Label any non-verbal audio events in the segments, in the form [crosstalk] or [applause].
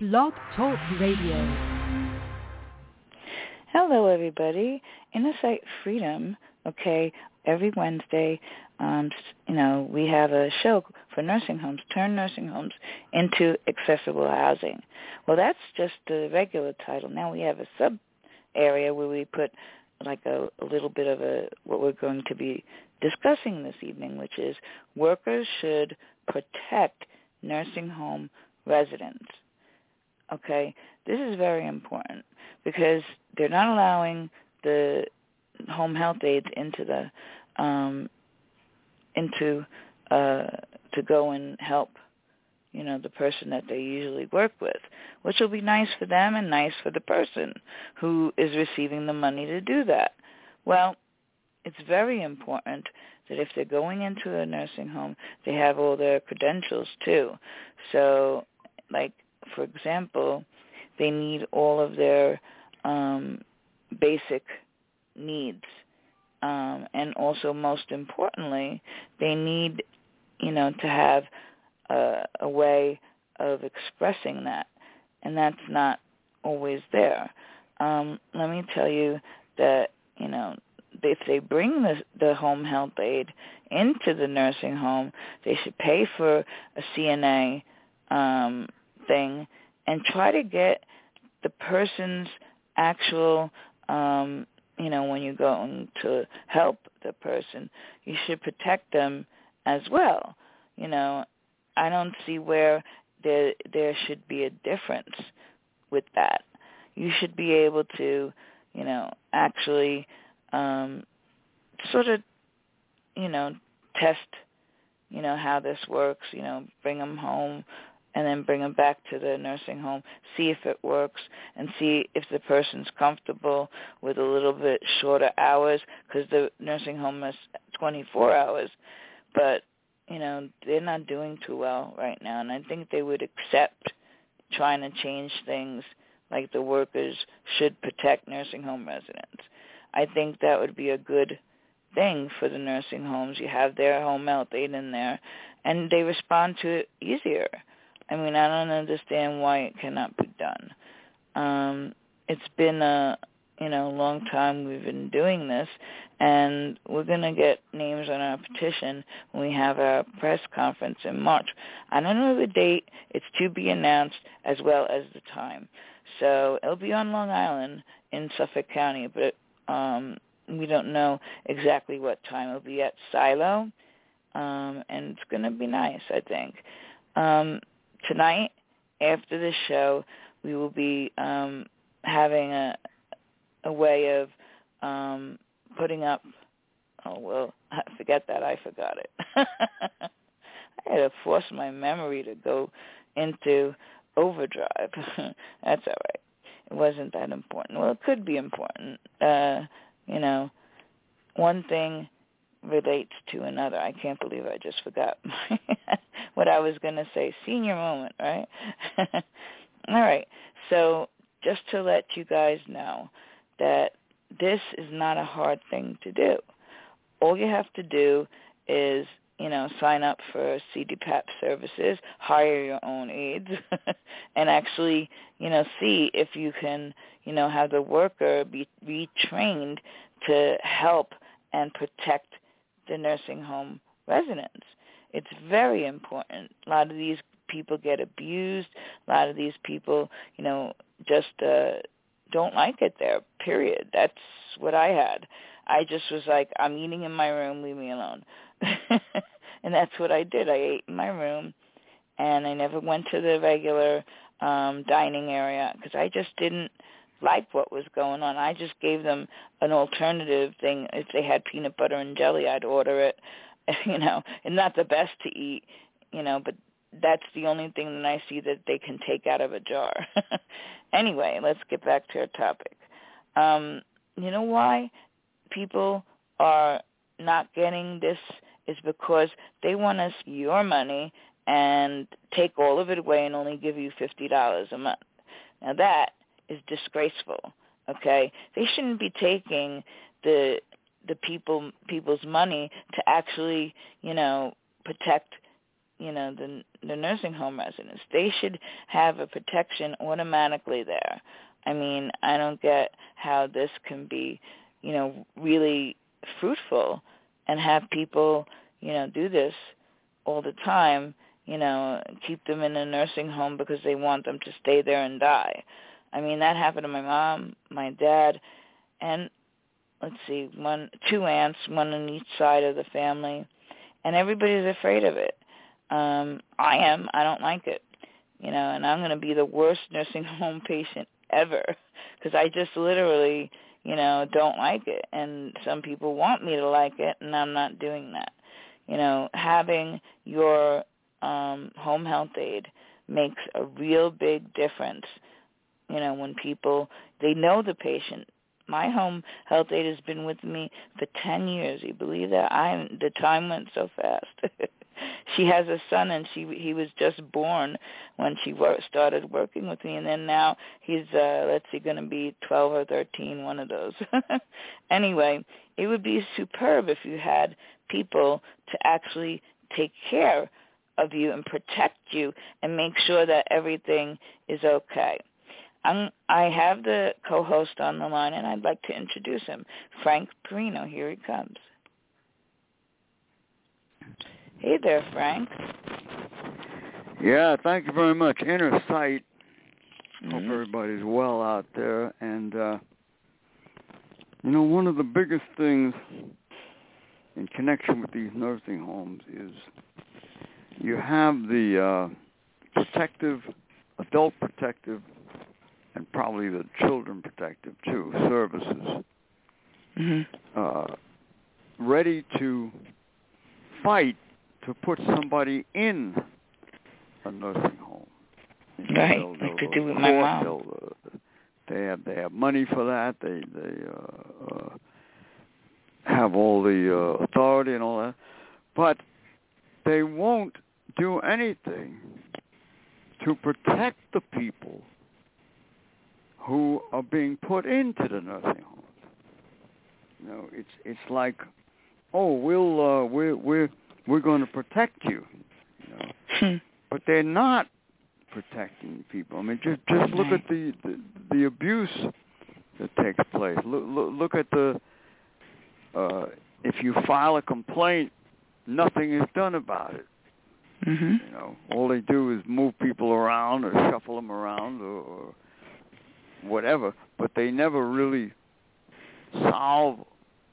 Blog Talk Radio. Hello, everybody. Inner Sight Freedom, okay, every Wednesday, um, you know, we have a show for nursing homes, turn nursing homes into accessible housing. Well, that's just the regular title. Now we have a sub area where we put like a, a little bit of a what we're going to be discussing this evening, which is workers should protect nursing home residents. Okay, this is very important because they're not allowing the home health aides into the um, into uh, to go and help you know the person that they usually work with, which will be nice for them and nice for the person who is receiving the money to do that. Well, it's very important that if they're going into a nursing home, they have all their credentials too. So, like for example, they need all of their um, basic needs, um, and also most importantly, they need, you know, to have a, a way of expressing that, and that's not always there. Um, let me tell you that you know if they bring the the home health aide into the nursing home, they should pay for a CNA um, thing and try to get the person's actual um, you know when you're going to help the person, you should protect them as well. You know, I don't see where there there should be a difference with that. You should be able to, you know, actually um, sort of, you know, test, you know, how this works. You know, bring them home and then bring them back to the nursing home, see if it works, and see if the person's comfortable with a little bit shorter hours because the nursing home is 24 hours. But you know, they're not doing too well right now, and I think they would accept trying to change things like the workers should protect nursing home residents. I think that would be a good thing for the nursing homes. You have their home health aide in there, and they respond to it easier. I mean, I don't understand why it cannot be done. Um, it's been a you know long time we've been doing this, and we're going to get names on our petition when we have our press conference in March. I don't know the date. It's to be announced as well as the time. So it'll be on Long Island in Suffolk County, but um, we don't know exactly what time. It'll be at Silo, um, and it's going to be nice, I think. Um, tonight, after the show, we will be um, having a a way of um, putting up. Oh well, [laughs] forget that. I forgot it. [laughs] I had to force my memory to go into overdrive. [laughs] That's all right. It wasn't that important. Well, it could be important. Uh, you know, one thing relates to another. I can't believe I just forgot [laughs] what I was going to say. Senior moment, right? [laughs] all right. So just to let you guys know that this is not a hard thing to do. All you have to do is, you know, sign up for CDPAP services, hire your own aides, [laughs] and actually, you know, see if you can, you know, have the worker be retrained to help and protect the nursing home residents. It's very important. A lot of these people get abused. A lot of these people, you know, just uh, don't like it there. Period. That's what I had. I just was like, I'm eating in my room. Leave me alone. [laughs] and that's what I did. I ate in my room, and I never went to the regular um dining area because I just didn't like what was going on. I just gave them an alternative thing. If they had peanut butter and jelly, I'd order it. [laughs] You know, and not the best to eat. You know, but that's the only thing that I see that they can take out of a jar. [laughs] anyway, let's get back to our topic. Um, you know why people are not getting this is because they want see your money and take all of it away and only give you fifty dollars a month. Now that is disgraceful. Okay, they shouldn't be taking the the people people's money to actually you know protect you know the the nursing home residents. They should have a protection automatically there. I mean, I don't get how this can be, you know, really fruitful and have people, you know, do this all the time, you know, keep them in a nursing home because they want them to stay there and die. I mean, that happened to my mom, my dad, and let's see, one two aunts, one on each side of the family, and everybody's afraid of it. Um I am. I don't like it. You know, and I'm going to be the worst [laughs] nursing home patient ever because I just literally, you know, don't like it. And some people want me to like it, and I'm not doing that. You know, having your um, home health aide makes a real big difference. You know, when people they know the patient. My home health aide has been with me for ten years. You believe that? I the time went so fast. [laughs] she has a son and she he was just born when she wor- started working with me and then now he's uh let's see going to be 12 or 13 one of those [laughs] anyway it would be superb if you had people to actually take care of you and protect you and make sure that everything is okay I'm, I have the co-host on the line, and I'd like to introduce him, Frank Perino. Here he comes. Hey there, Frank. Yeah, thank you very much. Inner sight. Mm-hmm. Hope everybody's well out there. And uh you know, one of the biggest things in connection with these nursing homes is you have the uh protective, adult protective, and probably the children protective too services hmm uh, ready to fight to put somebody in a nursing home. Right, They'll- like they'll they do with my mom. uh, They have they have money for that. They they uh, uh, have all the uh, authority and all that, but they won't do anything to protect the people who are being put into the nursing homes. You know, it's it's like, oh, we'll uh, we're we're we're going to protect you, you know, Hmm. but they're not protecting people. I mean, just just look at the the, the abuse that takes place. Look look, look at the uh, if you file a complaint, nothing is done about it. Mhm. You know, all they do is move people around or shuffle them around or, or whatever, but they never really solve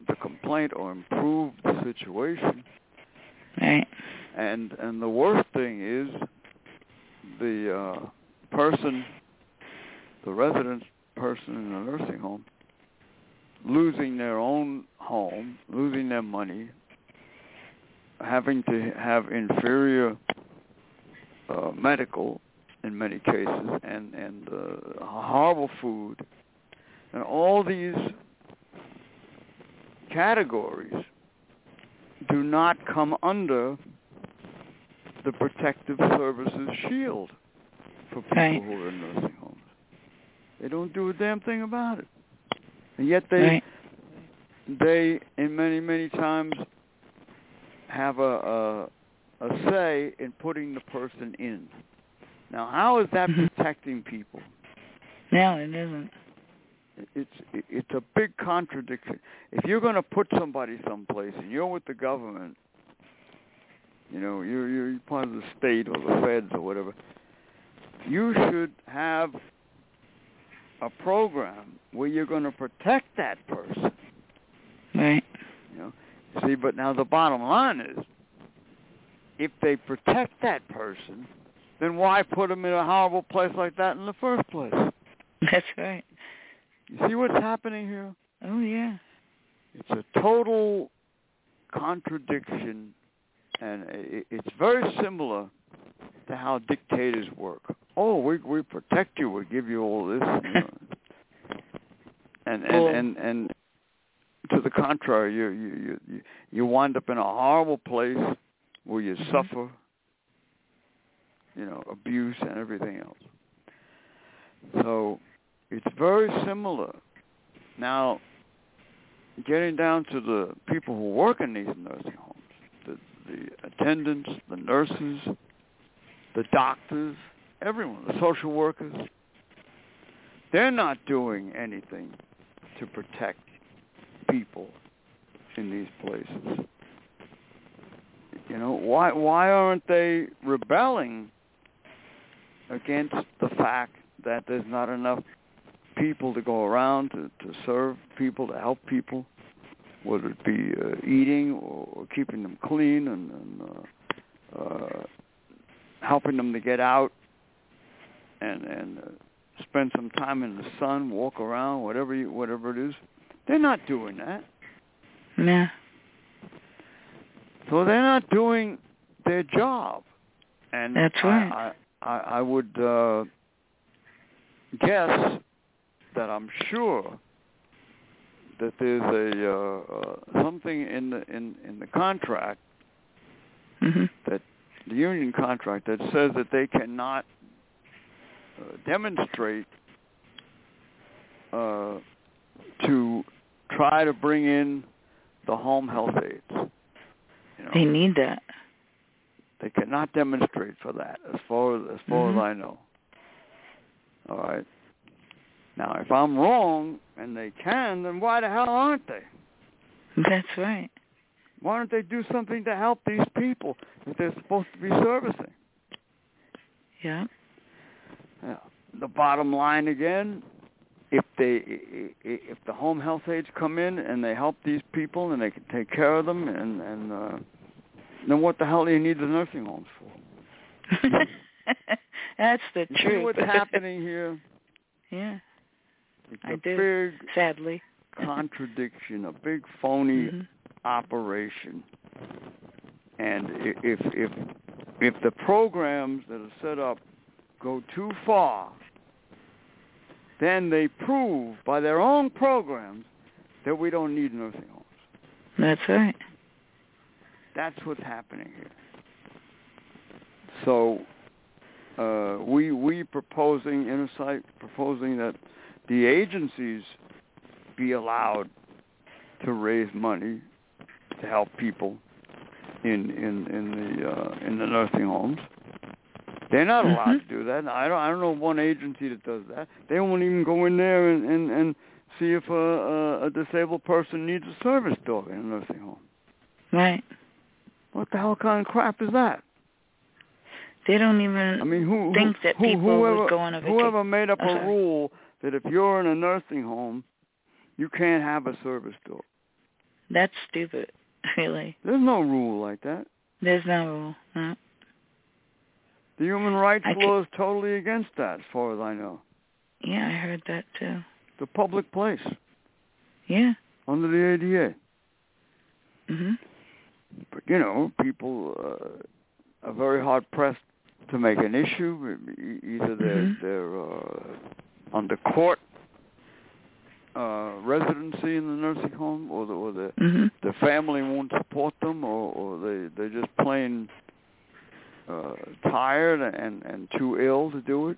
the complaint or improve the situation. Right. And and the worst thing is the uh, person, the resident person in the nursing home, losing their own home, losing their money, having to have inferior uh, medical in many cases, and and uh, horrible food, and all these categories do not come under the protective services shield for people Right. who are in nursing homes. They don't do a damn thing about it, and yet they Right. they in many many times have a, a a say in putting the person in. Now, how is that [laughs] protecting people? No, it isn't. It's it's a big contradiction. If you're going to put somebody someplace and you're with the government, you know, you're you're part of the state or the feds or whatever, you should have a program where you're going to protect that person. Right. You know, see, but now the bottom line is, if they protect that person, then why put them in a horrible place like that in the first place? That's right. You see what's happening here? Oh yeah. It's a total contradiction, and it's very similar to how dictators work. Oh, we we protect you. We give you all this, you know. [laughs] and and, Well- and and to the contrary, you you you you wind up in a horrible place where you Mhm. suffer, you know, abuse and everything else. So it's very similar. Now, getting down to the people who work in these nursing homes, the, the attendants, the nurses, the doctors, everyone, the social workers. They're not doing anything to protect people in these places. You know, why why aren't they rebelling against the fact that there's not enough people to go around to, to serve people, to help people, whether it be uh, eating or keeping them clean and, and uh, uh, helping them to get out and and uh, spend some time in the sun, walk around, whatever you, whatever it is. They're not doing that. Yeah. So they're not doing their job. And That's right. I, I, I would uh, guess that I'm sure that there's a uh, uh, something in the in, in the contract hmm that the union contract that says that they cannot uh, demonstrate uh, to try to bring in the home health aides. You know, They need that. They cannot demonstrate for that, as far as as far Mhm. as I know. All right. Now, if I'm wrong and they can, then why the hell aren't they? That's right. Why don't they do something to help these people that they're supposed to be servicing? Yeah. Yeah. The bottom line again, if they if the home health aides come in and they help these people and they can take care of them and and uh, then what the hell do you need the nursing homes for? [laughs] That's the You truth. see what's happening here? [laughs] yeah. It's I a do. big Sadly. [laughs] contradiction, a big phony Mhm. operation. And i- if if if the programs that are set up go too far, then they prove by their own programs that we don't need nursing homes. That's right. That's what's happening here. So uh, we we proposing Insight proposing that the agencies be allowed to raise money to help people in in in the uh, in the nursing homes. They're not allowed Mhm. to do that. I don't I don't know of one agency that does that. They won't even go in there and and, and see if a, a, a disabled person needs a service dog in a nursing home. Right. What the hell kind of crap is that? They don't even I mean, who think who, that who, people whoever, would go on a vacation. whoever made up I'm a rule that if you're in a nursing home, you can't have a service dog. That's stupid. [laughs] Really. There's no rule like that. There's no rule. No. The human rights I ca- law is totally against that, as far as I know. Yeah, I heard that too. The public place Yeah. under the ADA. Mhm. But you know, people uh, are very hard pressed to make an issue. Either they're Mhm. they're uh, under court uh, residency in the nursing home, or the, or the Mhm. the family won't support them, or, or they they're just plain uh, tired and and too ill to do it.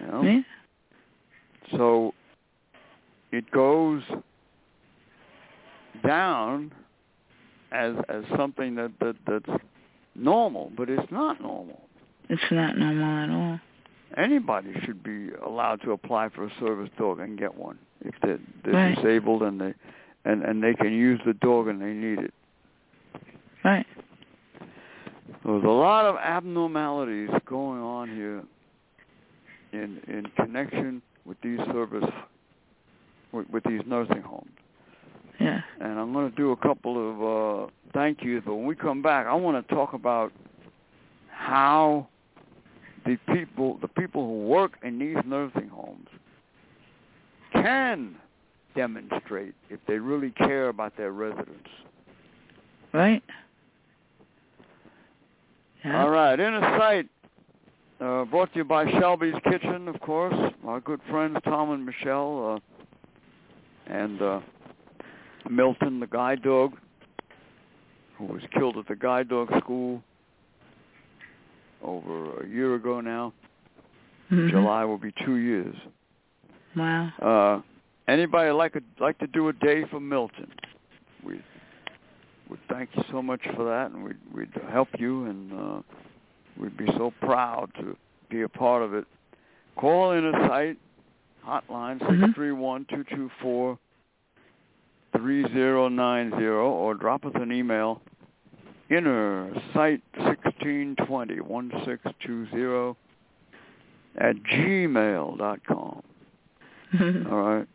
You know, Yeah. so it goes down as as something that that that's normal, but it's not normal. It's not normal at all. Anybody should be allowed to apply for a service dog and get one if they're, they're Right. disabled and they and and they can use the dog and they need it. Right. There's a lot of abnormalities going on here in in connection with these service with, with these nursing homes. Yeah. And I'm going to do a couple of uh, thank yous, but when we come back, I want to talk about how the people, the people who work in these nursing homes, can demonstrate if they really care about their residents. Right. Yeah. All right, Inner Sight, uh, brought to you by Shelby's Kitchen, of course. Our good friends Tom and Michelle, uh, and uh, Milton, the guide dog, who was killed at the guide dog school over a year ago now. Mhm. July will be two years. Wow. Uh, anybody like a, like to do a day for Milton? We would thank you so much for that, and we'd we'd help you and uh, We'd be so proud to be a part of it. Call in a site hotline Mhm. six three one two two four three zero nine zero or drop us an email inner sight sixteen twenty one six two zero at gmail dot com. [laughs] All right.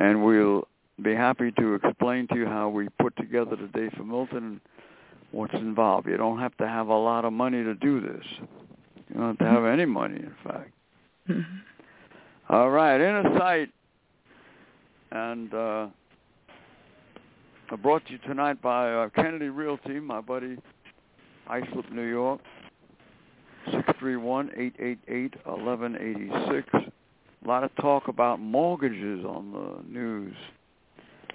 And we'll be happy to explain to you how we put together the day for Milton and what's involved. You don't have to have a lot of money to do this. You don't have to have any money, in fact. Mhm. All right, inner sight, and uh, brought to you tonight by uh, Kennedy Realty, my buddy, Islip, New York, six three one eight eight eight eleven eighty six. A lot of talk about mortgages on the news.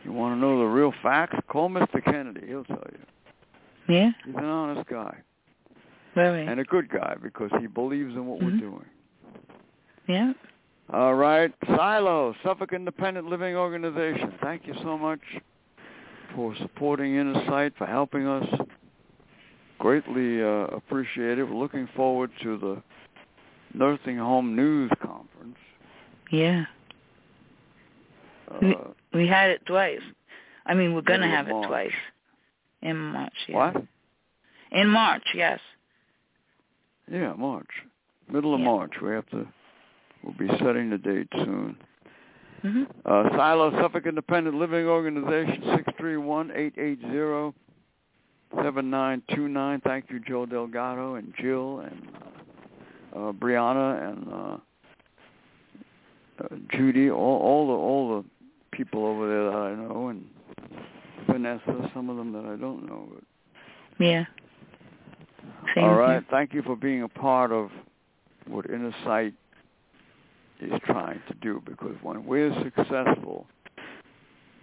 You want to know the real facts? Call Mr. Kennedy. He'll tell you. yeah, He's an honest guy very. and a good guy because he believes in what Mhm. we're doing. yeah. All right. Silo, Suffolk Independent Living Organization. Thank you so much for supporting Inner Sight, for helping us. Greatly uh, appreciate it. We're looking forward to the Nursing Home News Conference. Yeah. Uh, We had it twice. I mean, we're going to have of it twice. In March, yeah. what? In March, yes. Yeah, March. Middle of Yeah. March. We have to, we'll be setting the date soon. hmm Uh, Silo Suffolk Independent Living Organization, six three one eight eight zero seven nine two nine. Thank you, Joe Delgado and Jill and uh, uh, Brianna and uh, uh, Judy, all, all the all the people over there that I know, and Vanessa, some of them that I don't know. But Yeah. Same all here. thank you for being a part of what Inner Sight is trying to do because when we're successful,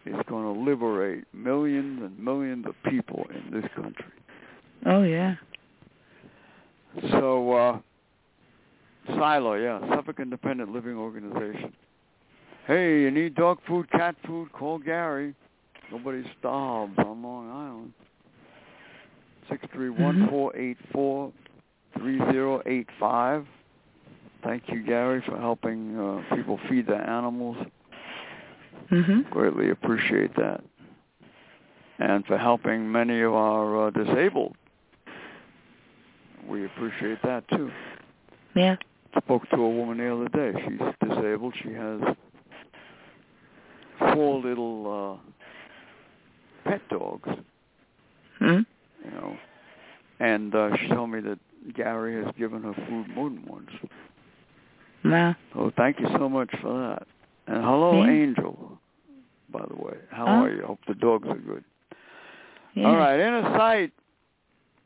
it's going to liberate millions and millions of people in this country. Oh, yeah. So, uh, Silo, yeah, Suffolk Independent Living Organization. Hey, you need dog food, cat food, call Gary. Nobody starves on Long Island. Six three one four eight four three zero eight five. Thank you, Gary, for helping uh, people feed their animals. hmm Greatly appreciate that. And for helping many of our uh, disabled. We appreciate that too. Yeah. Spoke to a woman the other day. She's disabled. She has four little uh, pet dogs, hmm you know. And uh, she told me that Gary has given her food more than once. Wow. Oh, thank you so much for that. And hello, Yeah. Angel, by the way. How Oh. are you? Hope the dogs are good. Yeah. All right, Inner Sight,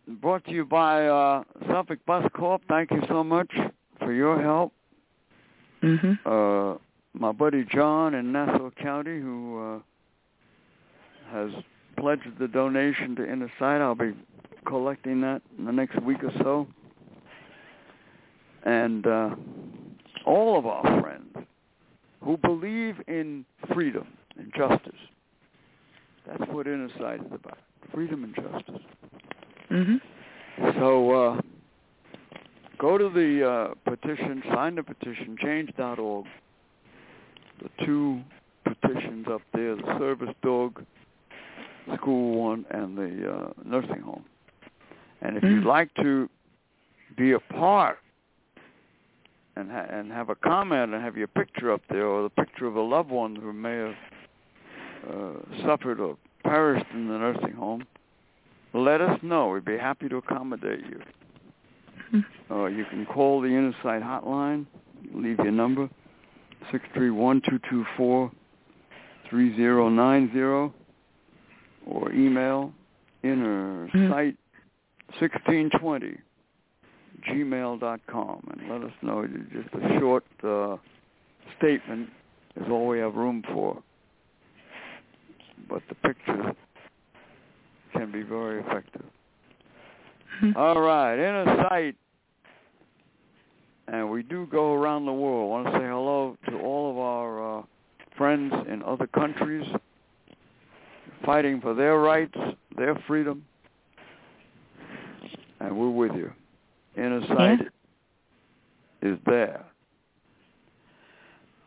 brought to you by uh, Suffolk Bus Corp. Thank you so much for your help. hmm Uh, my buddy John in Nassau County, who uh, has pledged the donation to Inner Sight. I'll be collecting that in the next week or so. And uh, all of our friends who believe in freedom and justice. That's what Inner Sight is about. Freedom and justice. hmm So uh, go to the uh, petition, sign the petition, change.org. The two petitions up there, the service dog school one and the uh, nursing home. And if you'd Mm. like to be a part and ha- and have a comment and have your picture up there or the picture of a loved one who may have uh, suffered or perished in the nursing home, let us know. We'd be happy to accommodate you. Mm-hmm. Uh, you can call the Inner Sight hotline. Leave your number, six three one two two four three zero nine zero, or email mm-hmm. inner sight 1620 gmail.com and let us know. Just a short uh, statement is all we have room for. But the pictures can be very effective. Hmm. all right, inner sight. And we do go around the world. I want to say hello to all of our uh, friends in other countries fighting for their rights, their freedom. And we're with you. Inner sight Yeah. is there.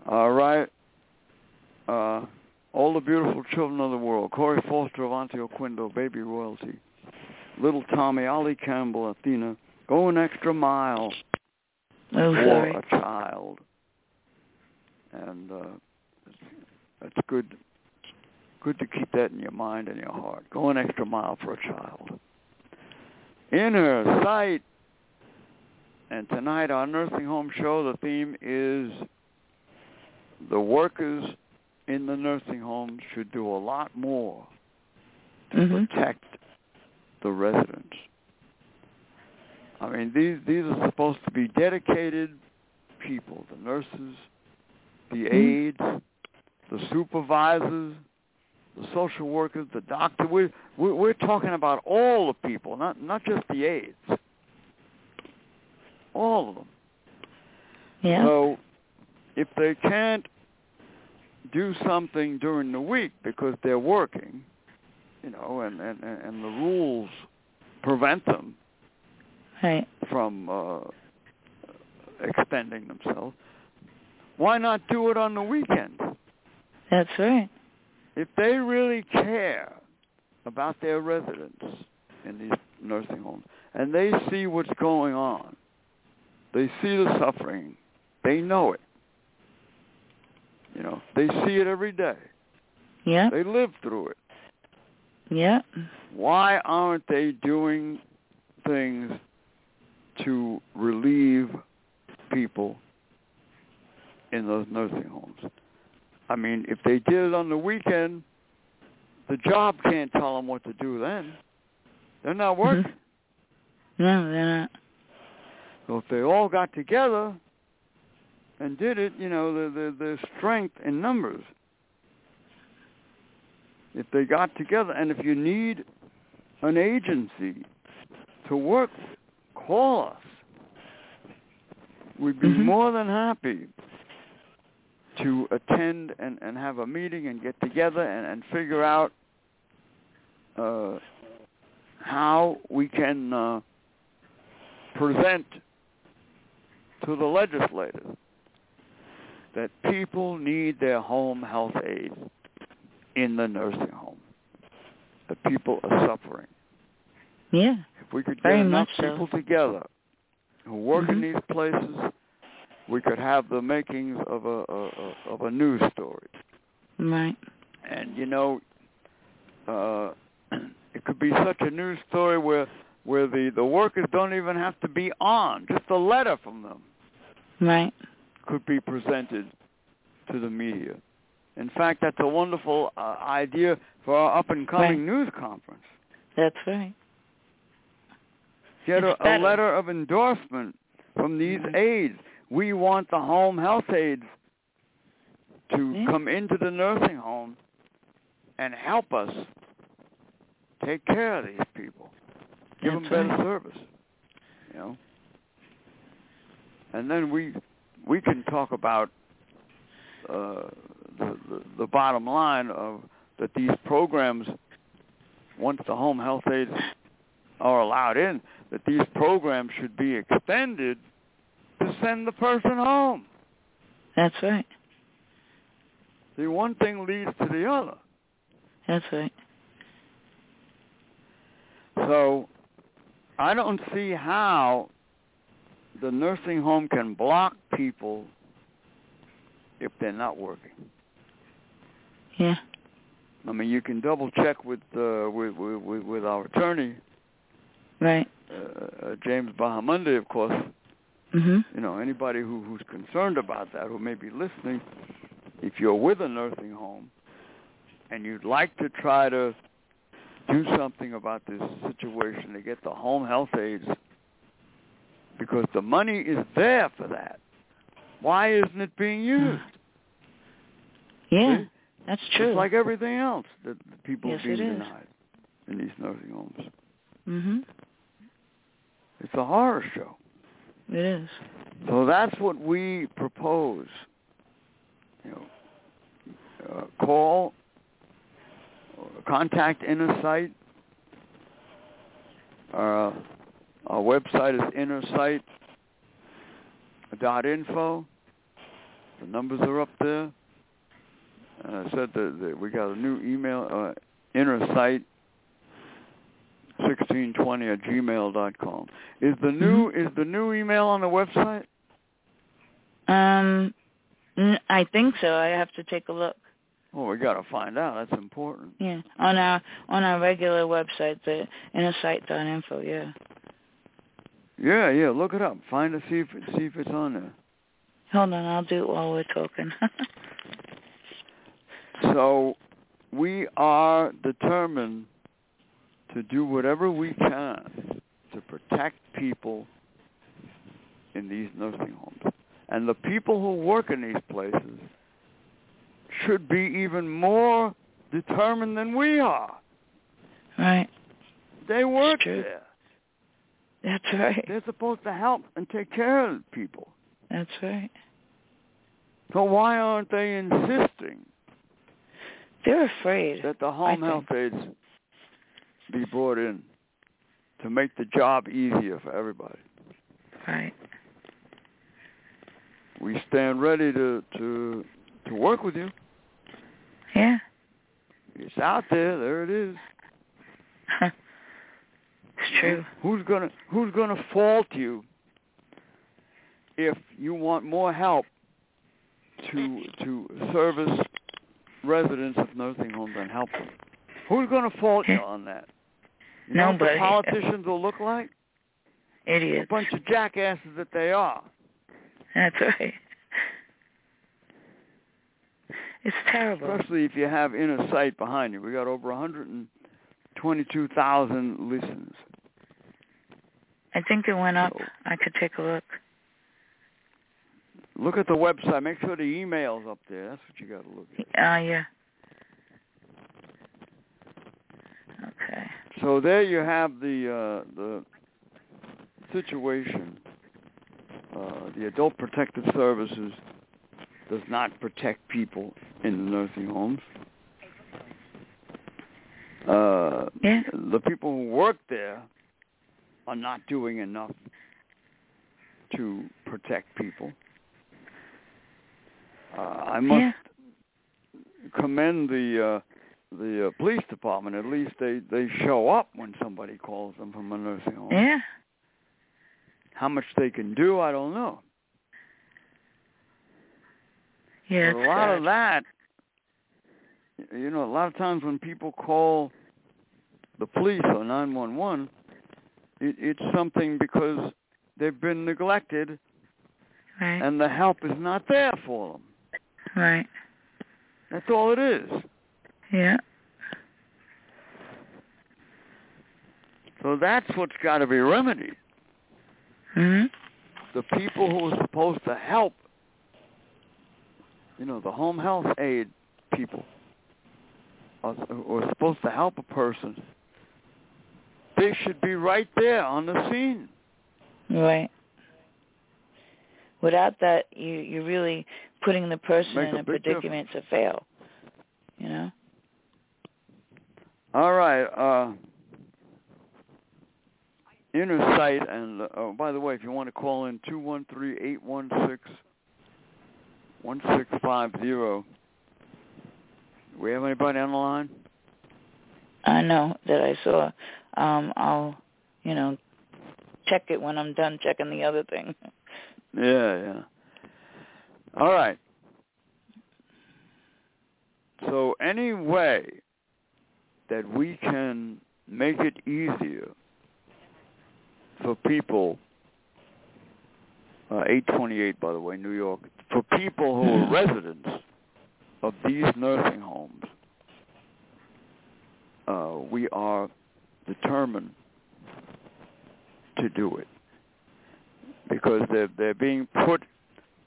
All right. Uh, all the beautiful children of the world. Corey Foster, Avanti Oquindo, Baby Royalty. Little Tommy, Ollie Campbell, Athena. Go an extra mile Oh, for sorry. a child. And uh, that's good. Good to keep that in your mind and your heart. Go an extra mile for a child. Inner sight. And tonight, our nursing home show, the theme is the workers in the nursing homes should do a lot more to Mhm. protect the residents. I mean, these these are supposed to be dedicated people: the nurses, the Mhm. aides, the supervisors, the social workers, the doctor. We're we're, we're talking about all the people, not not just the aides. All of them. Yeah. So if they can't do something during the week because they're working, you know, and and and the rules prevent them Right. from uh, extending themselves, why not do it on the weekend? That's right. If they really care about their residents in these nursing homes and they see what's going on, they see the suffering, they know it. You know, they see it every day. Yeah. They live through it. Yeah. Why aren't they doing things to relieve people in those nursing homes? I mean, if they did it on the weekend, the job can't tell them what to do then. They're not working. Mm-hmm. No, they're not. So if they all got together and did it, you know, the the the strength in numbers. If they got together, and if you need an agency to work call us. We'd be Mhm. more than happy to attend and, and have a meeting and get together and, and figure out uh, how we can uh, present to the legislators that people need their home health aid in the nursing home. The people are suffering. Yeah. If we could get enough much so. people together who work in Mhm. these places, we could have the makings of a, a, a of a news story. Right. And you know, uh, [clears throat] it could be such a news story where where the the workers don't even have to be on. Just a letter from them Right. could be presented to the media. In fact, that's a wonderful uh, idea for our up and coming news conference. That's right. Get a, a letter of endorsement from these Mhm. aides. We want the home health aides to Yeah. come into the nursing home and help us take care of these people. Give That's them better right. service. You know. And then we we can talk about uh, the, the the bottom line of that these programs once the home health aides are allowed in, that these programs should be extended to send the person home. That's right. See, one thing leads to the other. That's right. So I don't see how the nursing home can block people if they're not working. Yeah. I mean, you can double check with uh, with, with with our attorney, Right. uh, uh, James Bahamundi, of course. Mhm. You know, anybody who who's concerned about that, who may be listening, if you're with a nursing home and you'd like to try to do something about this situation to get the home health aides, because the money is there for that. Why isn't it being used? Yeah. See? That's true. It's like everything else that people Yes, are being denied in these nursing homes. mhm. It's a horror show. It is. So that's what we propose. You know, uh, call, contact Inner Sight. Uh, Our website is innersight.info. The numbers are up there. And I said that, that we got a new email, uh, innersight 1620 at gmail dot com. Is the new Mhm. is the new email on the website? Um, I think so. I have to take a look. Well, we got to find out. That's important. Yeah, on our on our regular website, the innersight.info. Yeah. Yeah, yeah. Look it up. Find it. See if see if it's on there. Hold on, I'll do it while we're talking. [laughs] So we are determined to do whatever we can to protect people in these nursing homes. And the people who work in these places should be even more determined than we are. right. They work there. That's right. They're supposed to help and take care of people. That's right. So why aren't they insisting They're afraid. that the home health aides be brought in to make the job easier for everybody? Right. We stand ready to to to work with you. Yeah. It's out there. There it is. [laughs] true. Who's gonna Who's gonna fault you if you want more help to to service residents of nursing homes and help them? Who's gonna fault you on that? You know what the politicians will look like? A Idiots. bunch of jackasses that they are. That's right. It's terrible. Especially if you have inner sight behind you. We got over 122,000 listens. I think it went up. I could take a look. Look at the website. Make sure the email's up there. That's what you got to look at. Ah, uh, yeah. Okay. So there you have the uh, the situation. Uh, the Adult Protective Services does not protect people in the nursing homes. Uh, Yeah. The people who work there are not doing enough to protect people. Uh, I must Yeah. commend the uh, the uh, police department. At least they they show up when somebody calls them from a nursing home. Yeah. How much they can do, I don't know. Yeah. but a lot sad. of that, you know, a lot of times when people call the police or 911, it, it's something because they've been neglected Right. and the help is not there for them. right. That's all it is. Yeah. So that's what's got to be remedied. Mhm. The people who are supposed to help, you know, the home health aid people, are, are supposed to help a person, they should be right there on the scene. Right. Without that, you you're really putting the person Make in a a predicament to fail. You know. All right. Uh, inner sight, and uh, oh, by the way, if you want to call in two one three eight one six one six five zero. We have anybody on the line? I know that I saw. Um, I'll, you know, check it when I'm done checking the other thing. [laughs] Yeah, yeah. All right. So any way that we can make it easier for people, uh, 828 by the way, New York, for people who are [laughs] residents of these nursing homes, uh, we are determined to do it because they're they're being put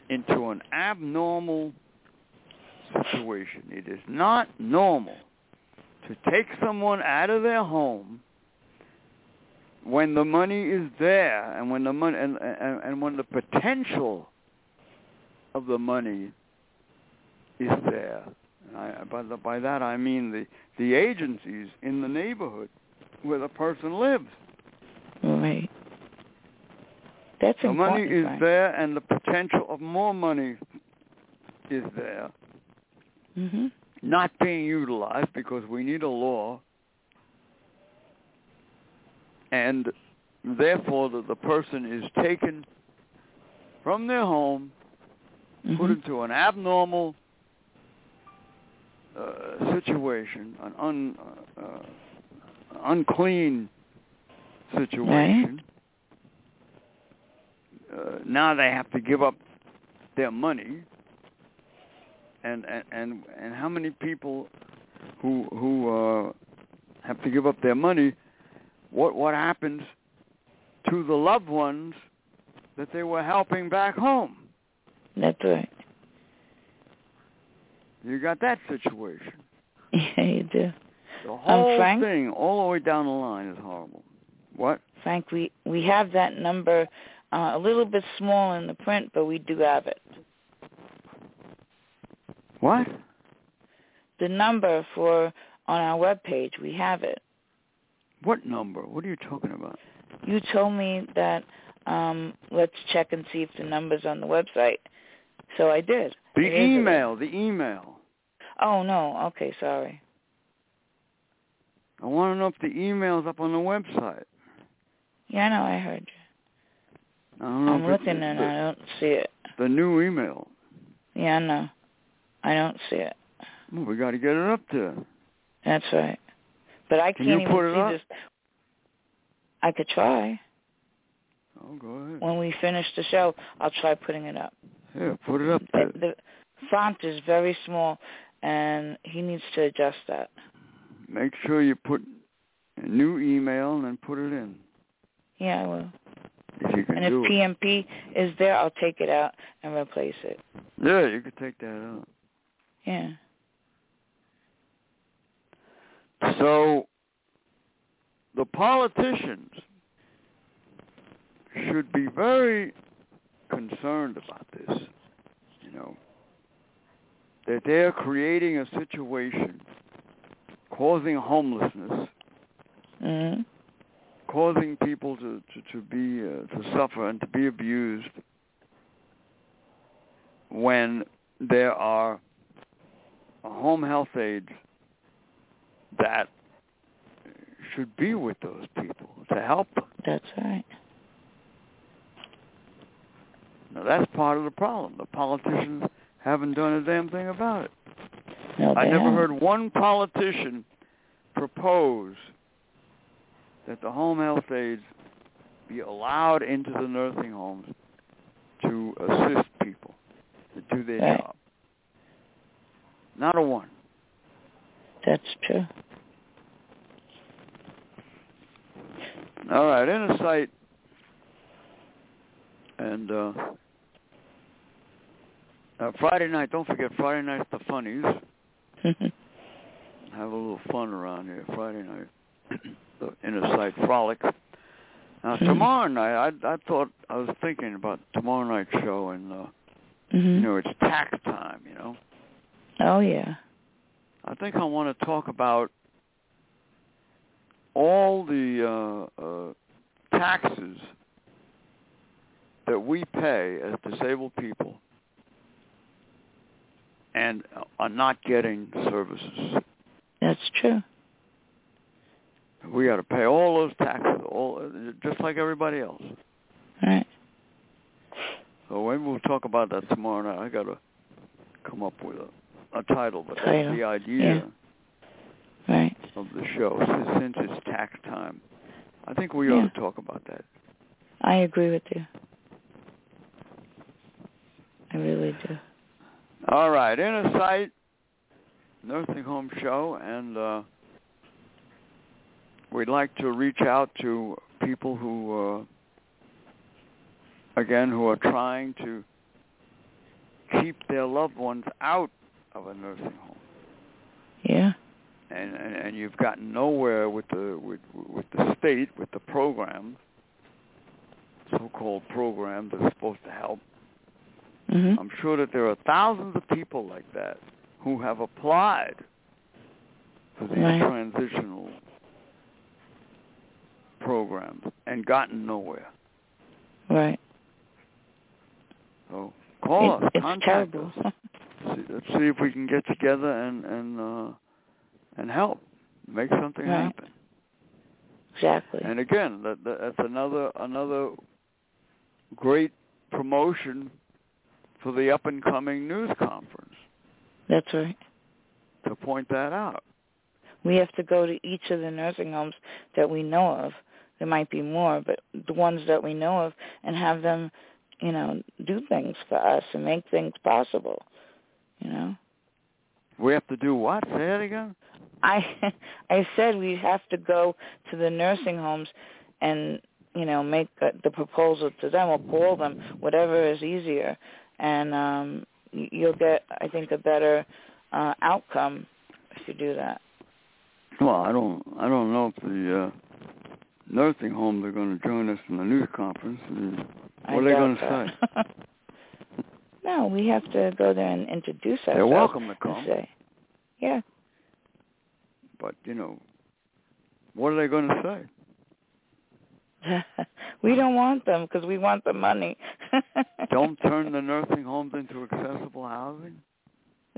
into an abnormal situation. It is not normal to take someone out of their home when the money is there and when the money and and, and when the potential of the money is there. I, by, the, by that I mean the the agencies in the neighborhood where the person lives. Right. That's the money is there, and the potential of more money is there, Mhm. not being utilized because we need a law, and therefore the, the person is taken from their home, put Mhm. into an abnormal uh, situation, an un, uh, uh, unclean situation. Uh, now they have to give up their money, and and and, and how many people who who uh, have to give up their money? What what happens to the loved ones that they were helping back home? That's right. You got that situation. [laughs] Yeah, you do. The whole Frank? thing, all the way down the line, is horrible. What? Frank, we we have that number uh, a little bit small in the print, but we do have it. What? The number for on our web page, we have it. What number? What are you talking about? You told me that um, let's check and see if the number's on the website. So I did. The It email. The email. Oh no. Okay, sorry. I want to know if the email's up on the website. Yeah, I know. I heard you. I don't know I'm looking and the, I don't see it. the new email. Yeah, I know. I don't see it. Well, we got to get it up there. That's right. But I Can can't you even put it see up? this. I could try. Oh, go ahead. When we finish the show, I'll try putting it up. Yeah, put it up The, there. the font is very small, and he needs to adjust that. Make sure you put a new email and then put it in. Yeah, I will. If you can And if do it. PMP is there, I'll take it out and replace it. Yeah, you could take that out. Yeah. So the politicians should be very concerned about this. You know, that they're creating a situation causing homelessness, Mhm. causing people to to, to be uh, to suffer and to be abused when there are home health aides that should be with those people to help them. That's right. Now that's part of the problem. The politicians haven't done a damn thing about it. No, I never haven't. heard one politician propose that the home health aides be allowed into the nursing homes to assist people to do their Right. job. Not a one. That's true. All right, inner sight and uh, uh Friday night, don't forget Friday night's the funnies. Have a little fun around here Friday night. [clears throat] the inner sight frolic. Now Mhm. tomorrow night I I thought I was thinking about tomorrow night's show and uh mhm. you know it's tax time, you know. Oh yeah. I think I want to talk about all the uh, uh, taxes that we pay as disabled people and are not getting services. That's true. We got to pay all those taxes, all just like everybody else. Right. So maybe we'll talk about that tomorrow night. I got to come up with a, a title, but Title, that's the idea. Right. of the show since, since it's tax time. I think we Yeah. ought to talk about that. I agree with you. I really do. All right, Inner Sight Nursing Home Show, and uh, we'd like to reach out to people who, uh, again, who are trying to keep their loved ones out of a nursing home. Yeah. and, and and you've gotten nowhere with the with with the state with the program, so-called program that's supposed to help. Mhm. I'm sure that there are thousands of people like that who have applied for these Right. transitional programs and gotten nowhere. Right. So call it, us, it's contact terrible. us. See, let's see if we can get together and and uh, and help make something Right. happen. exactly. And again, that, that's another another great promotion for the up and coming news conference That's right. to point that out. We have to go to each of the nursing homes that we know of. There might be more, but the ones that we know of, and have them, you know, do things for us and make things possible. You know, We have to do what? Say that again. I [laughs] I said we have to go to the nursing homes and you know make the the proposal to them or call them, whatever is easier, and um, you'll get I think a better uh, outcome if you do that. Well, I don't I don't know if the uh, nursing homes are going to join us in the news conference. I What are they gonna that. [laughs] no, we have to go there and introduce ourselves. They're welcome to come, say, yeah, but you know, what are they going to say? [laughs] we don't want them because we want the money. [laughs] Don't turn the nursing homes into accessible housing. [laughs]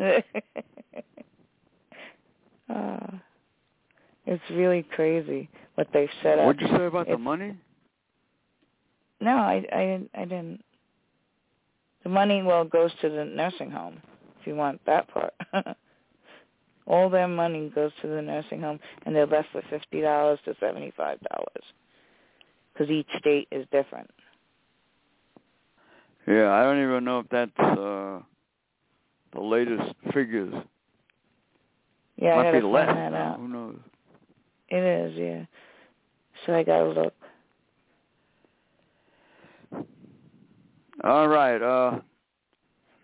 uh, it's really crazy what they've set up. What'd you say about the money? No, I, I, I didn't. The money, well, goes to the nursing home, if you want that part. All their money goes to the nursing home, and they're left with fifty dollars to seventy-five dollars, because each state is different. Yeah, I don't even know if that's uh, the latest figures. Yeah, I Might gotta be less that out. Who knows? It is, yeah. So I gotta look. All right. Uh,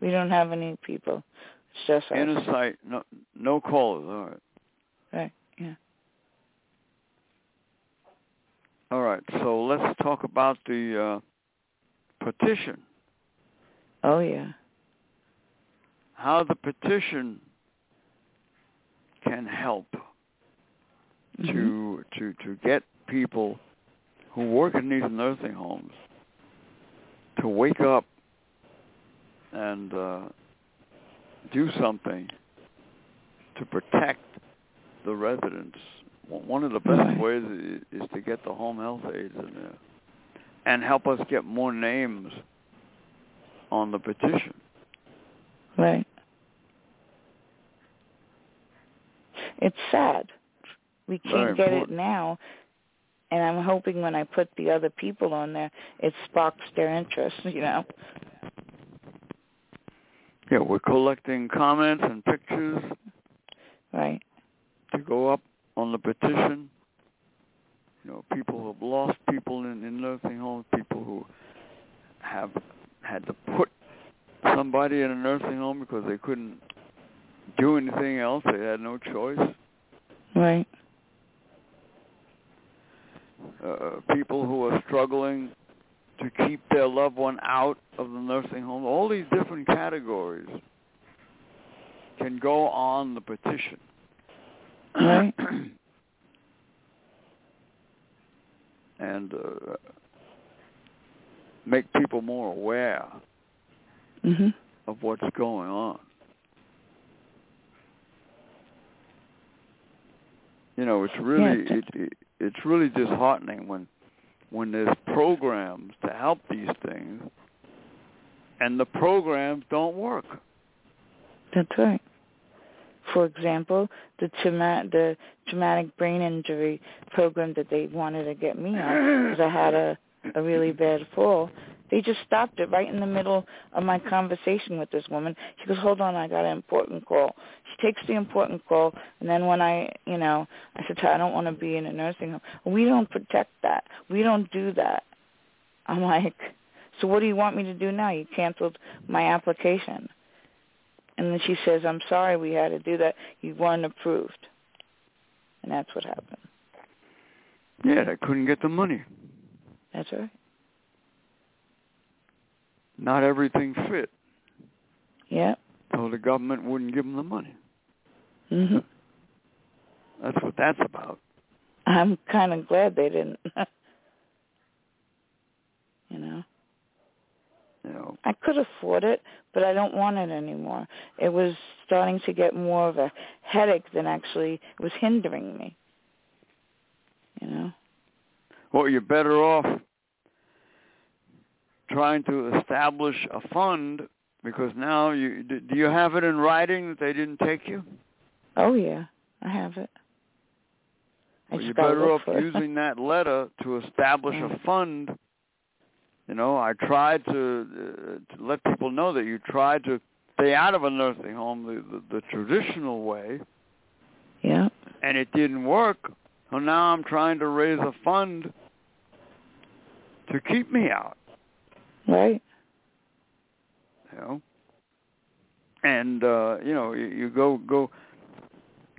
We don't have any people. It's just us. inner sight. No, no callers. All right. Right. All right. So let's talk about the uh, petition. Oh yeah. How the petition can help Mhm. to to to get people who work in these nursing homes to wake up and uh, do something to protect the residents. One of the best ways is to get the home health aides in there and help us get more names on the petition. Right. It's sad. We can't get it now, and I'm hoping when I put the other people on there, it sparks their interest. You know. Yeah, we're collecting comments and pictures Right. to go up on the petition. You know, people who have lost people in, in nursing homes, people who have had to put somebody in a nursing home because they couldn't do anything else. They had no choice. Right. Uh, people who are struggling to keep their loved one out of the nursing home. All these different categories can go on the petition. Right. [clears throat] and uh, make people more aware Mhm. of what's going on. You know, it's really Yeah, it, it it's really disheartening when when there's programs to help these things and the programs don't work. That's right. For example, the trauma- the traumatic brain injury program that they wanted to get me on because I had a a really bad fall. They just stopped it right in the middle of my conversation with this woman. She goes, "Hold on, I got an important call." She takes the important call, and then when I, you know, I said her, "I don't want to be in a nursing home." We don't protect that. We don't do that. I'm like, "So what do you want me to do now? You canceled my application." And then she says, "I'm sorry, we had to do that. You weren't approved." And that's what happened. Yeah, they couldn't get the money. That's right. Not everything fit, Yeah. so the government wouldn't give them the money. hmm That's what that's about. I'm kind of glad they didn't. [laughs] you know. You know, I could afford it, but I don't want it anymore. It was starting to get more of a headache than actually was hindering me. You know. well, you're better off trying to establish a fund because now you do you have it in writing that they didn't take you? Oh yeah, I have it. I Well, you're better off using that letter to establish a [laughs] fund. You know, I tried to, uh, to let people know that you tried to stay out of a nursing home the, the, the traditional way, Yeah. and it didn't work. So now I'm trying to raise a fund to keep me out. Right. You know, and uh, you know, you, you go go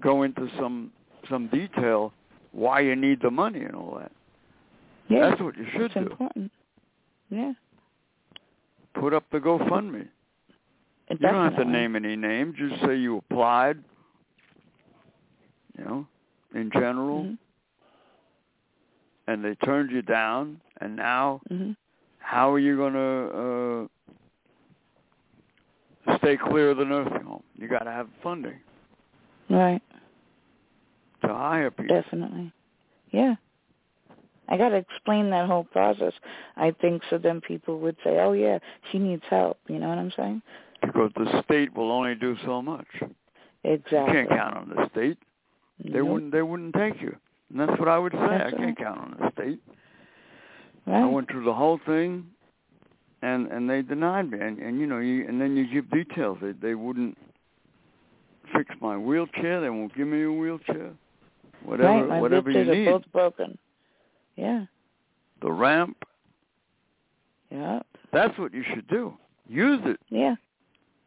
go into some some detail why you need the money and all that. Yeah. That's what you should it's do. important. Yeah. Put up the GoFundMe. It You don't have to name any names. Just say you applied. You know, in general, Mhm. and they turned you down. And now, Mhm. how are you going to uh, stay clear of the nursing home? You got to have funding Right. to hire people. Definitely. Yeah. I got to explain that whole process. I think so then people would say, "Oh yeah, she needs help." You know what I'm saying? Because the state will only do so much. Exactly. You can't count on the state. They Nope. wouldn't. They wouldn't take you. And that's what I would say. That's I can't right. count on the state. Right. I went through the whole thing, and and they denied me. And and you know, you and then you give details. They they wouldn't fix my wheelchair. They won't give me a wheelchair. Whatever right. My whatever you need. both broken. Yeah. The ramp. Yeah. That's what you should do. Use it. Yeah.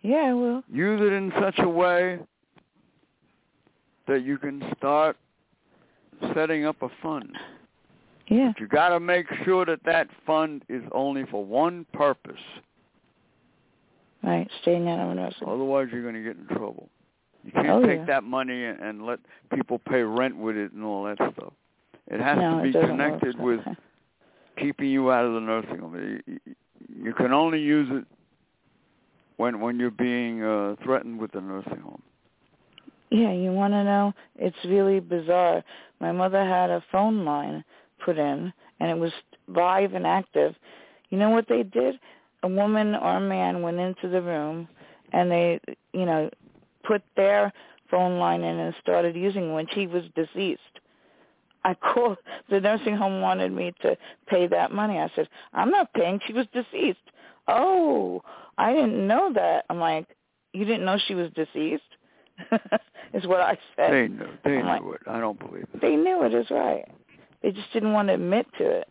Yeah, I will. Use it in such a way that you can start setting up a fund. Yeah. You got to make sure that that fund is only for one purpose. Right. Staying out of nursing. Otherwise, you're going to get in trouble. You oh, can't Oh, take yeah. that money and, and let people pay rent with it and all that stuff. It has no, to be connected with way. keeping you out of the nursing home. You- can only use it when when you're being uh, threatened with the nursing home. Yeah, you want to know? It's really bizarre. My mother had a phone line put in, and it was live and active. You know what they did? A woman or a man went into the room, and they, you know, put their phone line in and started using it when she was deceased. I called the nursing home wanted me to pay that money. I said, I'm not paying. She was deceased. Oh, I didn't know that. I'm like, you didn't know she was deceased? [laughs] is what I said. They knew. They I'm like- knew it. I don't believe it. They knew it is right. They just didn't want to admit to it.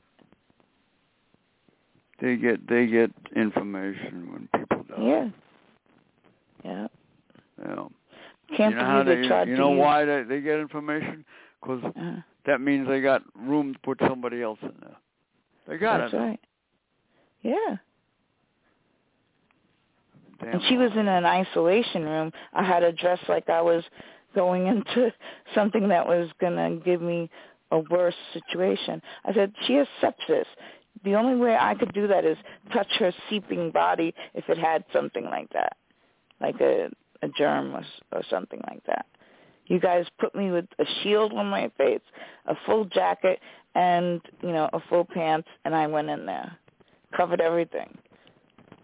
They get they get information when people die. Yeah. Yeah. Know, Can't you know believe they, they tried you know use, why they they get information? Because Uh, that means they got room to put somebody else in there. They got it. that's it. right. Yeah. Damn and she was in an isolation room. I had to dress like I was going [laughs] into something that was going to give me a worse situation. I said, she has sepsis. The only way I could do that is touch her seeping body if it had something like that, like a, a germ or, s- or something like that. You guys put me with a shield on my face, a full jacket, and, you know, a full pants, and I went in there. Covered everything.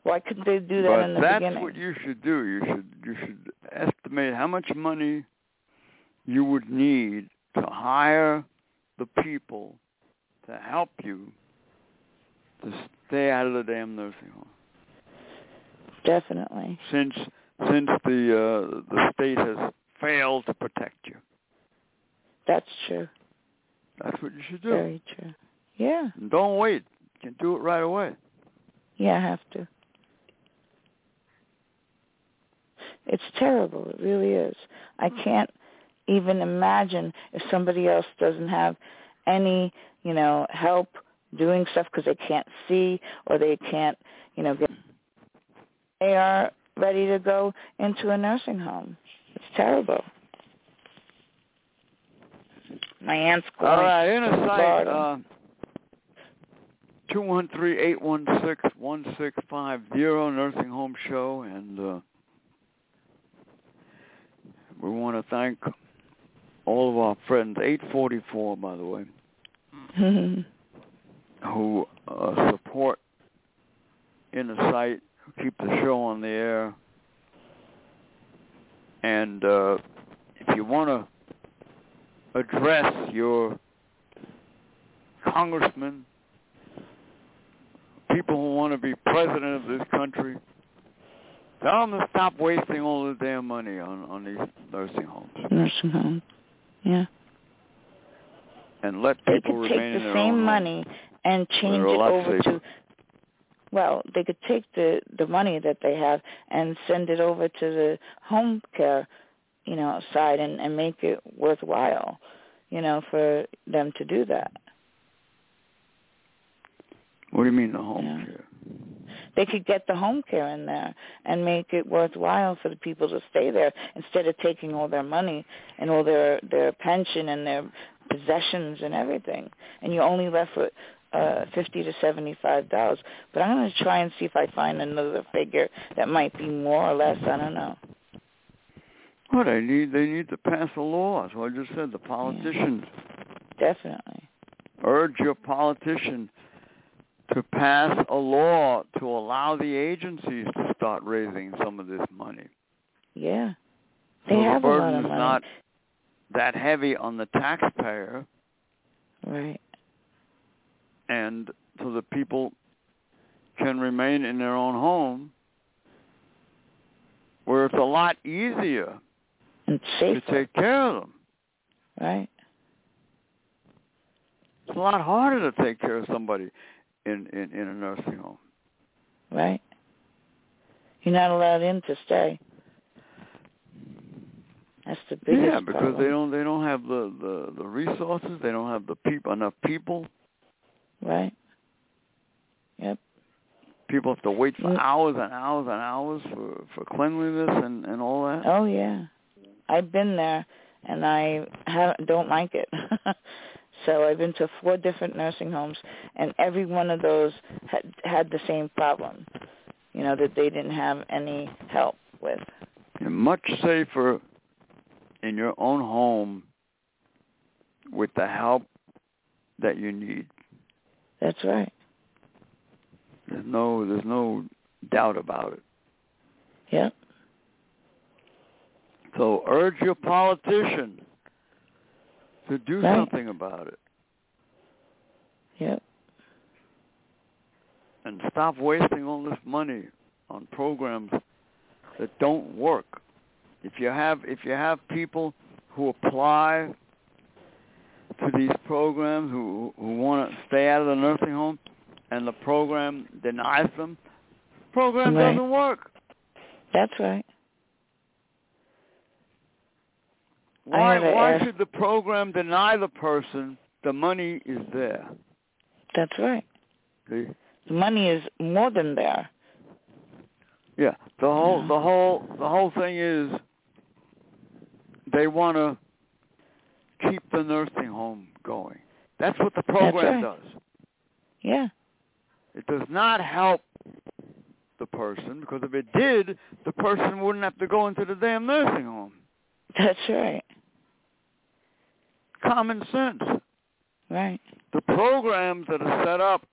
Why couldn't they do that but in the that's beginning? what you should do. You should you should estimate how much money you would need to hire the people to help you to stay out of the damn nursing home. Definitely. Since since the uh, the state has failed to protect you, That's true. that's what you should do. Very true. Yeah. And don't wait. You can do it right away. Yeah, I have to. It's terrible. It really is. I hmm. can't even imagine if somebody else doesn't have any, you know, help doing stuff because they can't see or they can't, you know, get. Hmm. They are ready to go into a nursing home. It's terrible. My aunt's going. All right, inner sight. Uh, 213-816-1650 Nursing Home Show, and uh, we want to thank all of our friends, 844, by the way, [laughs] who uh, support in the site, keep the show on the air. And uh, if you want to address your congressman, people who want to be president of this country, tell them to stop wasting all the damn money on, on these nursing homes. Nursing homes. Yeah. And let They people could take remain in the their same own homes. money and change it over safer. to well, they could take the the money that they have and send it over to the home care, you know, side and and make it worthwhile, you know, for them to do that. What do you mean the home Yeah. care? They could get the home care in there and make it worthwhile for the people to stay there instead of taking all their money and all their their pension and their possessions and everything. And you're only left with uh fifty to seventy five dollars. But I'm gonna try and see if I find another figure that might be more or less, I don't know. Well, they need they need to pass a law. That's what I just said. The politicians Definitely. urge your politician to pass a law to allow the agencies to start raising some of this money. Yeah. They so have the a lot burden of is money. not that heavy on the taxpayer, Right. And so the people can remain in their own home, where it's a lot easier to take care of them. Right. It's a lot harder to take care of somebody in in, in a nursing home. Right. You're not allowed in to stay. That's the biggest yeah, because problem. they don't they don't have the, the the resources. They don't have the people enough people. Right. Yep. People have to wait for hours and hours and hours for for cleanliness and and all that. Oh yeah. I've been there and I haven't don't like it. [laughs] so I've been to four different nursing homes and every one of those had had the same problem. You know, that they didn't have any help with. You're much safer in your own home with the help that you need. That's right. There's no there's no doubt about it. Yep. So urge your politician to do Right. something about it Yep. and stop wasting all this money on programs that don't work. If you have if you have people who apply to these programs who who want to stay out of the nursing home and the program denies them, program Right. doesn't work. That's right. Why why ask- should the program deny the person? The money is there. That's right. See? The money is more than there. Yeah. The whole the whole the whole thing is they want to keep the nursing home going. That's what the program right. does. Yeah. It does not help the person because if it did, the person wouldn't have to go into the damn nursing home. That's right. Common sense. Right. The programs that are set up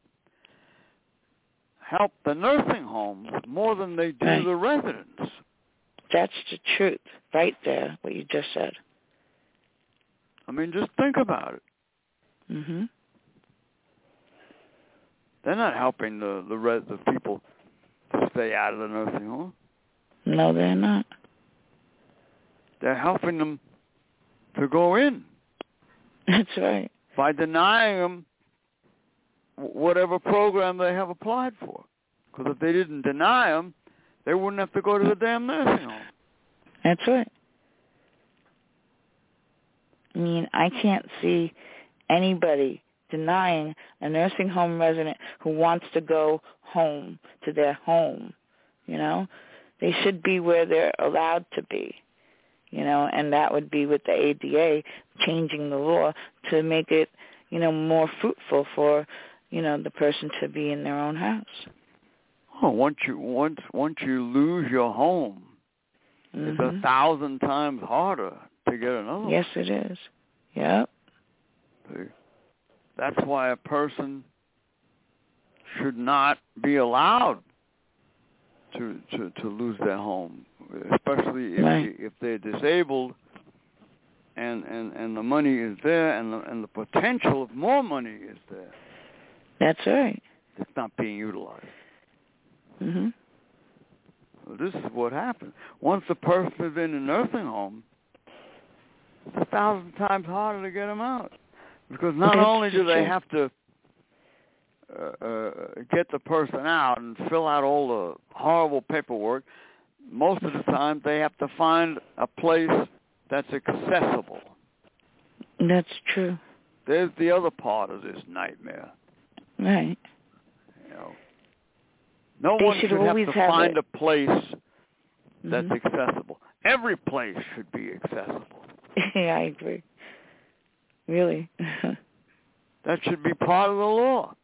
help the nursing homes more than they do Right. the residents. That's the truth right there, what you just said. I mean, just think about it. Mhm. They're not helping the the res- the people to stay out of the nursing home. No, they're not. They're helping them to go in That's right. by denying them whatever program they have applied for. Because if they didn't deny them, they wouldn't have to go to the damn nursing home. That's right. I mean, I can't see anybody denying a nursing home resident who wants to go home to their home. You know, they should be where they're allowed to be. You know, and that would be with the ADA changing the law to make it, you know, more fruitful for you know, the person to be in their own house. Oh, once you once once you lose your home, mm-hmm. it's a thousand times harder to get another. Yes, it is. Yep. See? That's why a person should not be allowed to to to lose their home, especially if right. if they're disabled and and and the money is there and the and the potential of more money is there. That's right. It's not being utilized. Mhm. Well, this is what happens. Once the person is in a nursing home, a thousand times harder to get them out because not That's only do they have to uh, uh, get the person out and fill out all the horrible paperwork, most of the time they have to find a place that's accessible. That's true. There's the other part of this nightmare. Right. You know, no They one should should have to have find it. a place that's Mhm. accessible. Every place should be accessible. [laughs] yeah, I agree. Really. [laughs] That should be part of the law.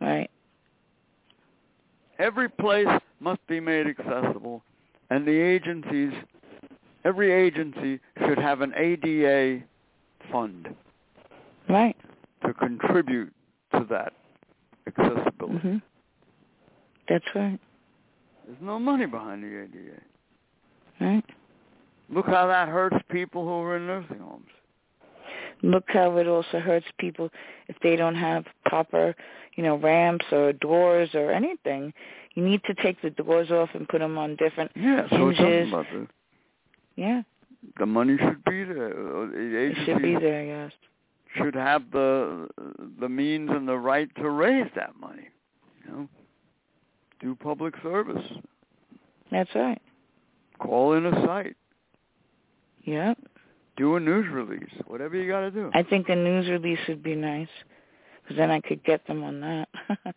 right. Every place must be made accessible, and the agencies, every agency should have an ADA fund Right. to contribute to that accessibility. Mhm. That's right. There's no money behind the ADA. Right. Look how that hurts people who are in nursing homes. Look how it also hurts people if they don't have proper, you know, ramps or doors or anything. You need to take the doors off and put them on different. Yeah, so something Hinges. about this. Yeah, The money should be there. Uh, The it should be there. Yes. should have the the means and the right to raise that money. You know, do public service. That's right. Call inner sight. Yeah. Do a news release. Whatever you got to do. I think a news release would be nice, because then I could get them on that. [laughs]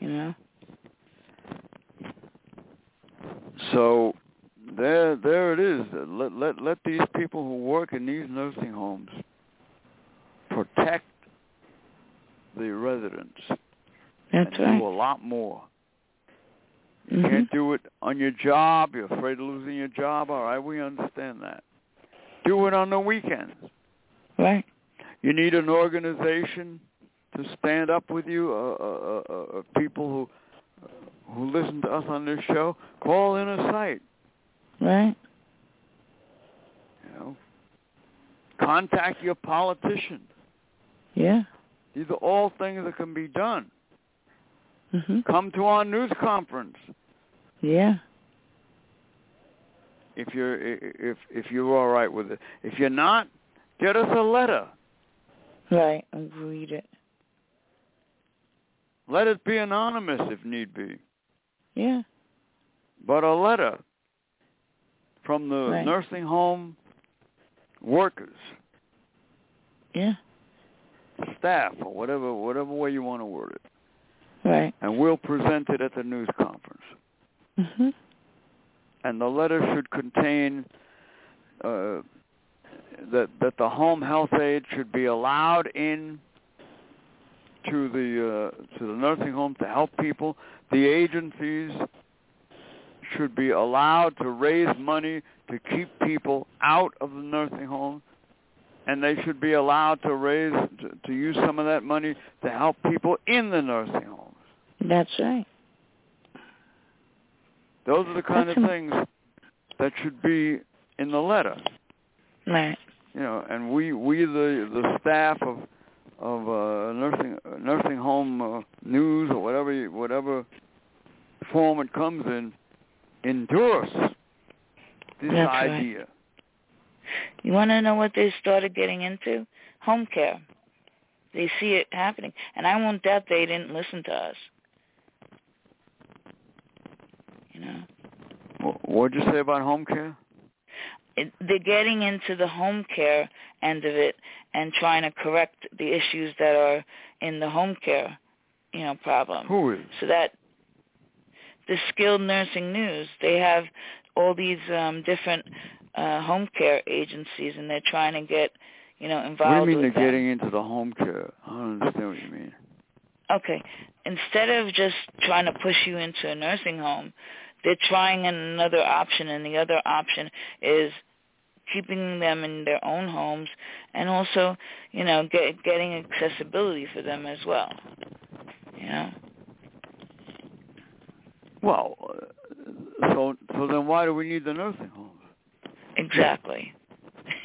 you know. So there there it is. Let let let these people who work in these nursing homes protect the residents That's and right. do a lot more. You Mhm. can't do it on your job. You're afraid of losing your job. All right, we understand that. Do it on the weekends. Right. You need an organization to stand up with you. Uh, uh, uh, uh, people who who listen to us on this show, call in a site. Right. You know, contact your politician. Yeah. These are all things that can be done. Mhm. Come to our news conference Yeah. if you're if if you're all right with it. If you're not, get us a letter. Right. And read it. Let it be anonymous if need be, Yeah. but a letter from the Right. nursing home workers, Yeah. staff, or whatever whatever way you want to word it, Right. and we'll present it at the news conference. Mhm. and the letter should contain uh, that that the home health aide should be allowed in to the uh, to the nursing home to help people. The agencies should be allowed to raise money to keep people out of the nursing home, and they should be allowed to raise to, to use some of that money to help people in the nursing homes. That's right. Those are the kind That's of things that should be in the letter. Right. You know, and we we the the staff of of uh, nursing nursing home uh, news or whatever whatever form it comes in endorse this That's right. idea. You want to know what they started getting into? Home care. They see it happening, and I won't doubt they didn't listen to us. You know, What'd you say about home care? it, they're getting into the home care end of it and trying to correct the issues that are in the home care, you know, problem. Who is? so that the skilled nursing news they have all these um different uh home care agencies and they're trying to get you know What do involved you mean they're them. getting into the home care? I don't understand what you mean. Okay. Instead of just trying to push you into a nursing home, they're trying another option, and the other option is keeping them in their own homes and also, you know, get, getting accessibility for them as well. You know. Well, uh, so so then why do we need the nursing homes? Exactly. [laughs]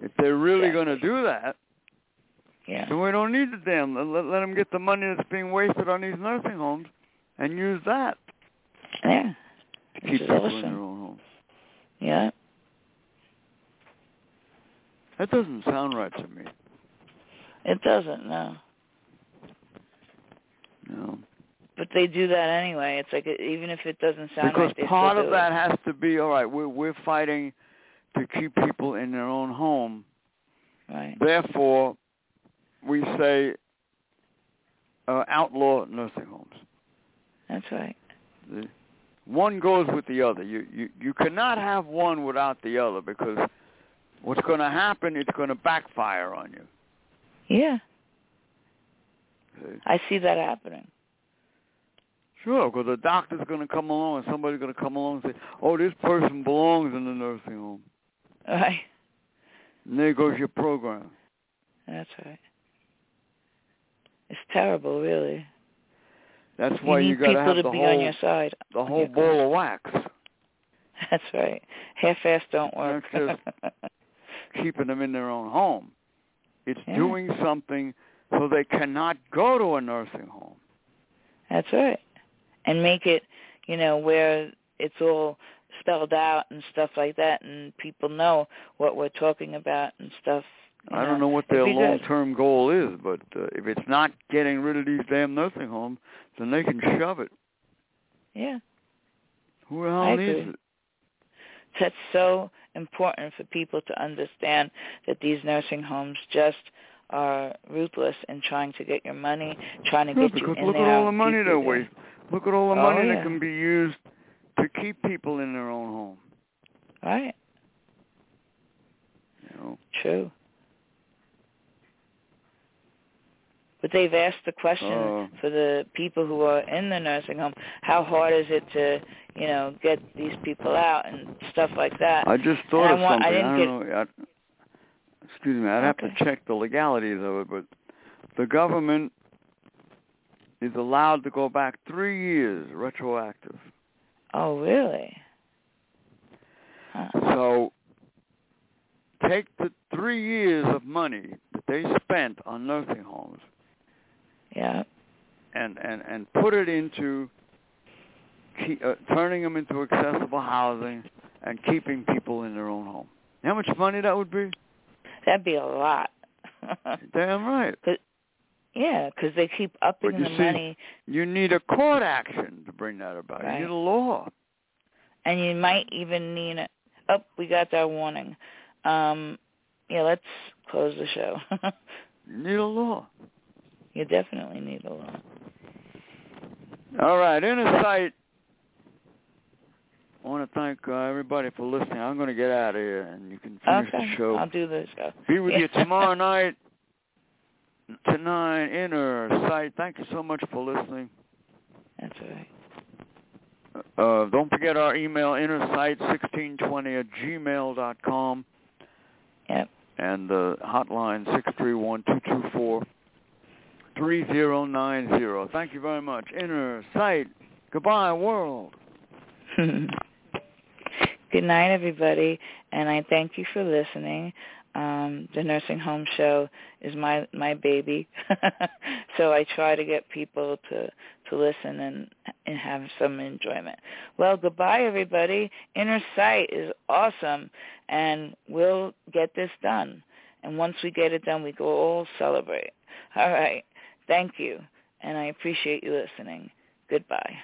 if they're really going to do that, yeah. then we don't need the damn. Let, let them get the money that's being wasted on these nursing homes and use that. Yeah. To keep people awesome. in their own homes. Yeah. That doesn't sound right to me. It doesn't, no. No. But they do that anyway. It's like even if it doesn't sound because right, they part of that it. has to be all right. We're we're fighting to keep people in their own home. Right. Therefore, we say uh, outlaw nursing homes. That's right. The, one goes with the other. You you you cannot have one without the other because what's going to happen? It's going to backfire on you. Yeah. See? I see that happening. Sure, because the doctor's going to come along and somebody's going to come along and say, "Oh, this person belongs in the nursing home." Right. And there goes your program. That's right. It's terrible, really. That's why you you, got to have the be whole on your side. the whole ball of wax, [laughs] That's right. Half-assed don't work. That's [laughs] keeping them in their own home. It's Yeah. doing something so they cannot go to a nursing home. That's right. And make it, you know, where it's all spelled out and stuff like that, and people know what we're talking about and stuff. You I don't know what their long-term goal is, but uh, if it's not getting rid of these damn nursing homes, then they can shove it. Yeah. Who the hell needs it? That's so important for people to understand that these nursing homes just are ruthless in trying to get your money, trying to Yeah, get you in look at all the money they're wasting. Look at all the Oh, money yeah. that can be used to keep people in their own home. Right. You know. True. But they've asked the question Uh, for the people who are in the nursing home, how hard is it to, you know, get these people out and stuff like that. I just thought I of want- I didn't don't know. I, excuse me. I'd have to check the legalities of it, but the government is allowed to go back three years retroactive. Oh, really? Huh. So take the three years of money that they spent on nursing homes Yeah. and and and put it into keep, uh, turning them into accessible housing and keeping people in their own home. How much money that would be? That'd be a lot. [laughs] Damn right. yeah, because they keep upping But you the see- money, You need a court action to bring that about. Right. You need a law. and you might even need a. Oh, we got that warning. Um, yeah, let's close the show. [laughs] You need a law. You definitely need a law. All right, inner sight. I want to thank uh, everybody for listening. I'm going to get out of here, and you can finish okay, the show. I'll do the show. Be with [laughs] Yeah. you tomorrow night. Tonight, inner sight. Thank you so much for listening. That's all right. Uh, don't forget our email, innersight1620 at gmail dot com. Yep. And the hotline, six three one two two four three zero nine zero. Thank you very much. Inner sight. Goodbye, world. [laughs] Good night, everybody, and I thank you for listening. Um, the nursing home show is my my baby, [laughs] so I try to get people to to listen and and have some enjoyment. Well, goodbye, everybody. Inner sight is awesome, and we'll get this done. And once we get it done, we go all celebrate. All right. Thank you, and I appreciate you listening. Goodbye.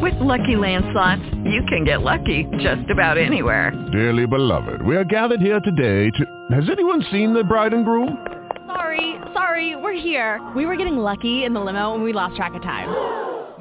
With Lucky Land slots, you can get lucky just about anywhere. Dearly beloved, we are gathered here today to... Has anyone seen the bride and groom? Sorry, sorry, we're here. We were getting lucky in the limo and we lost track of time.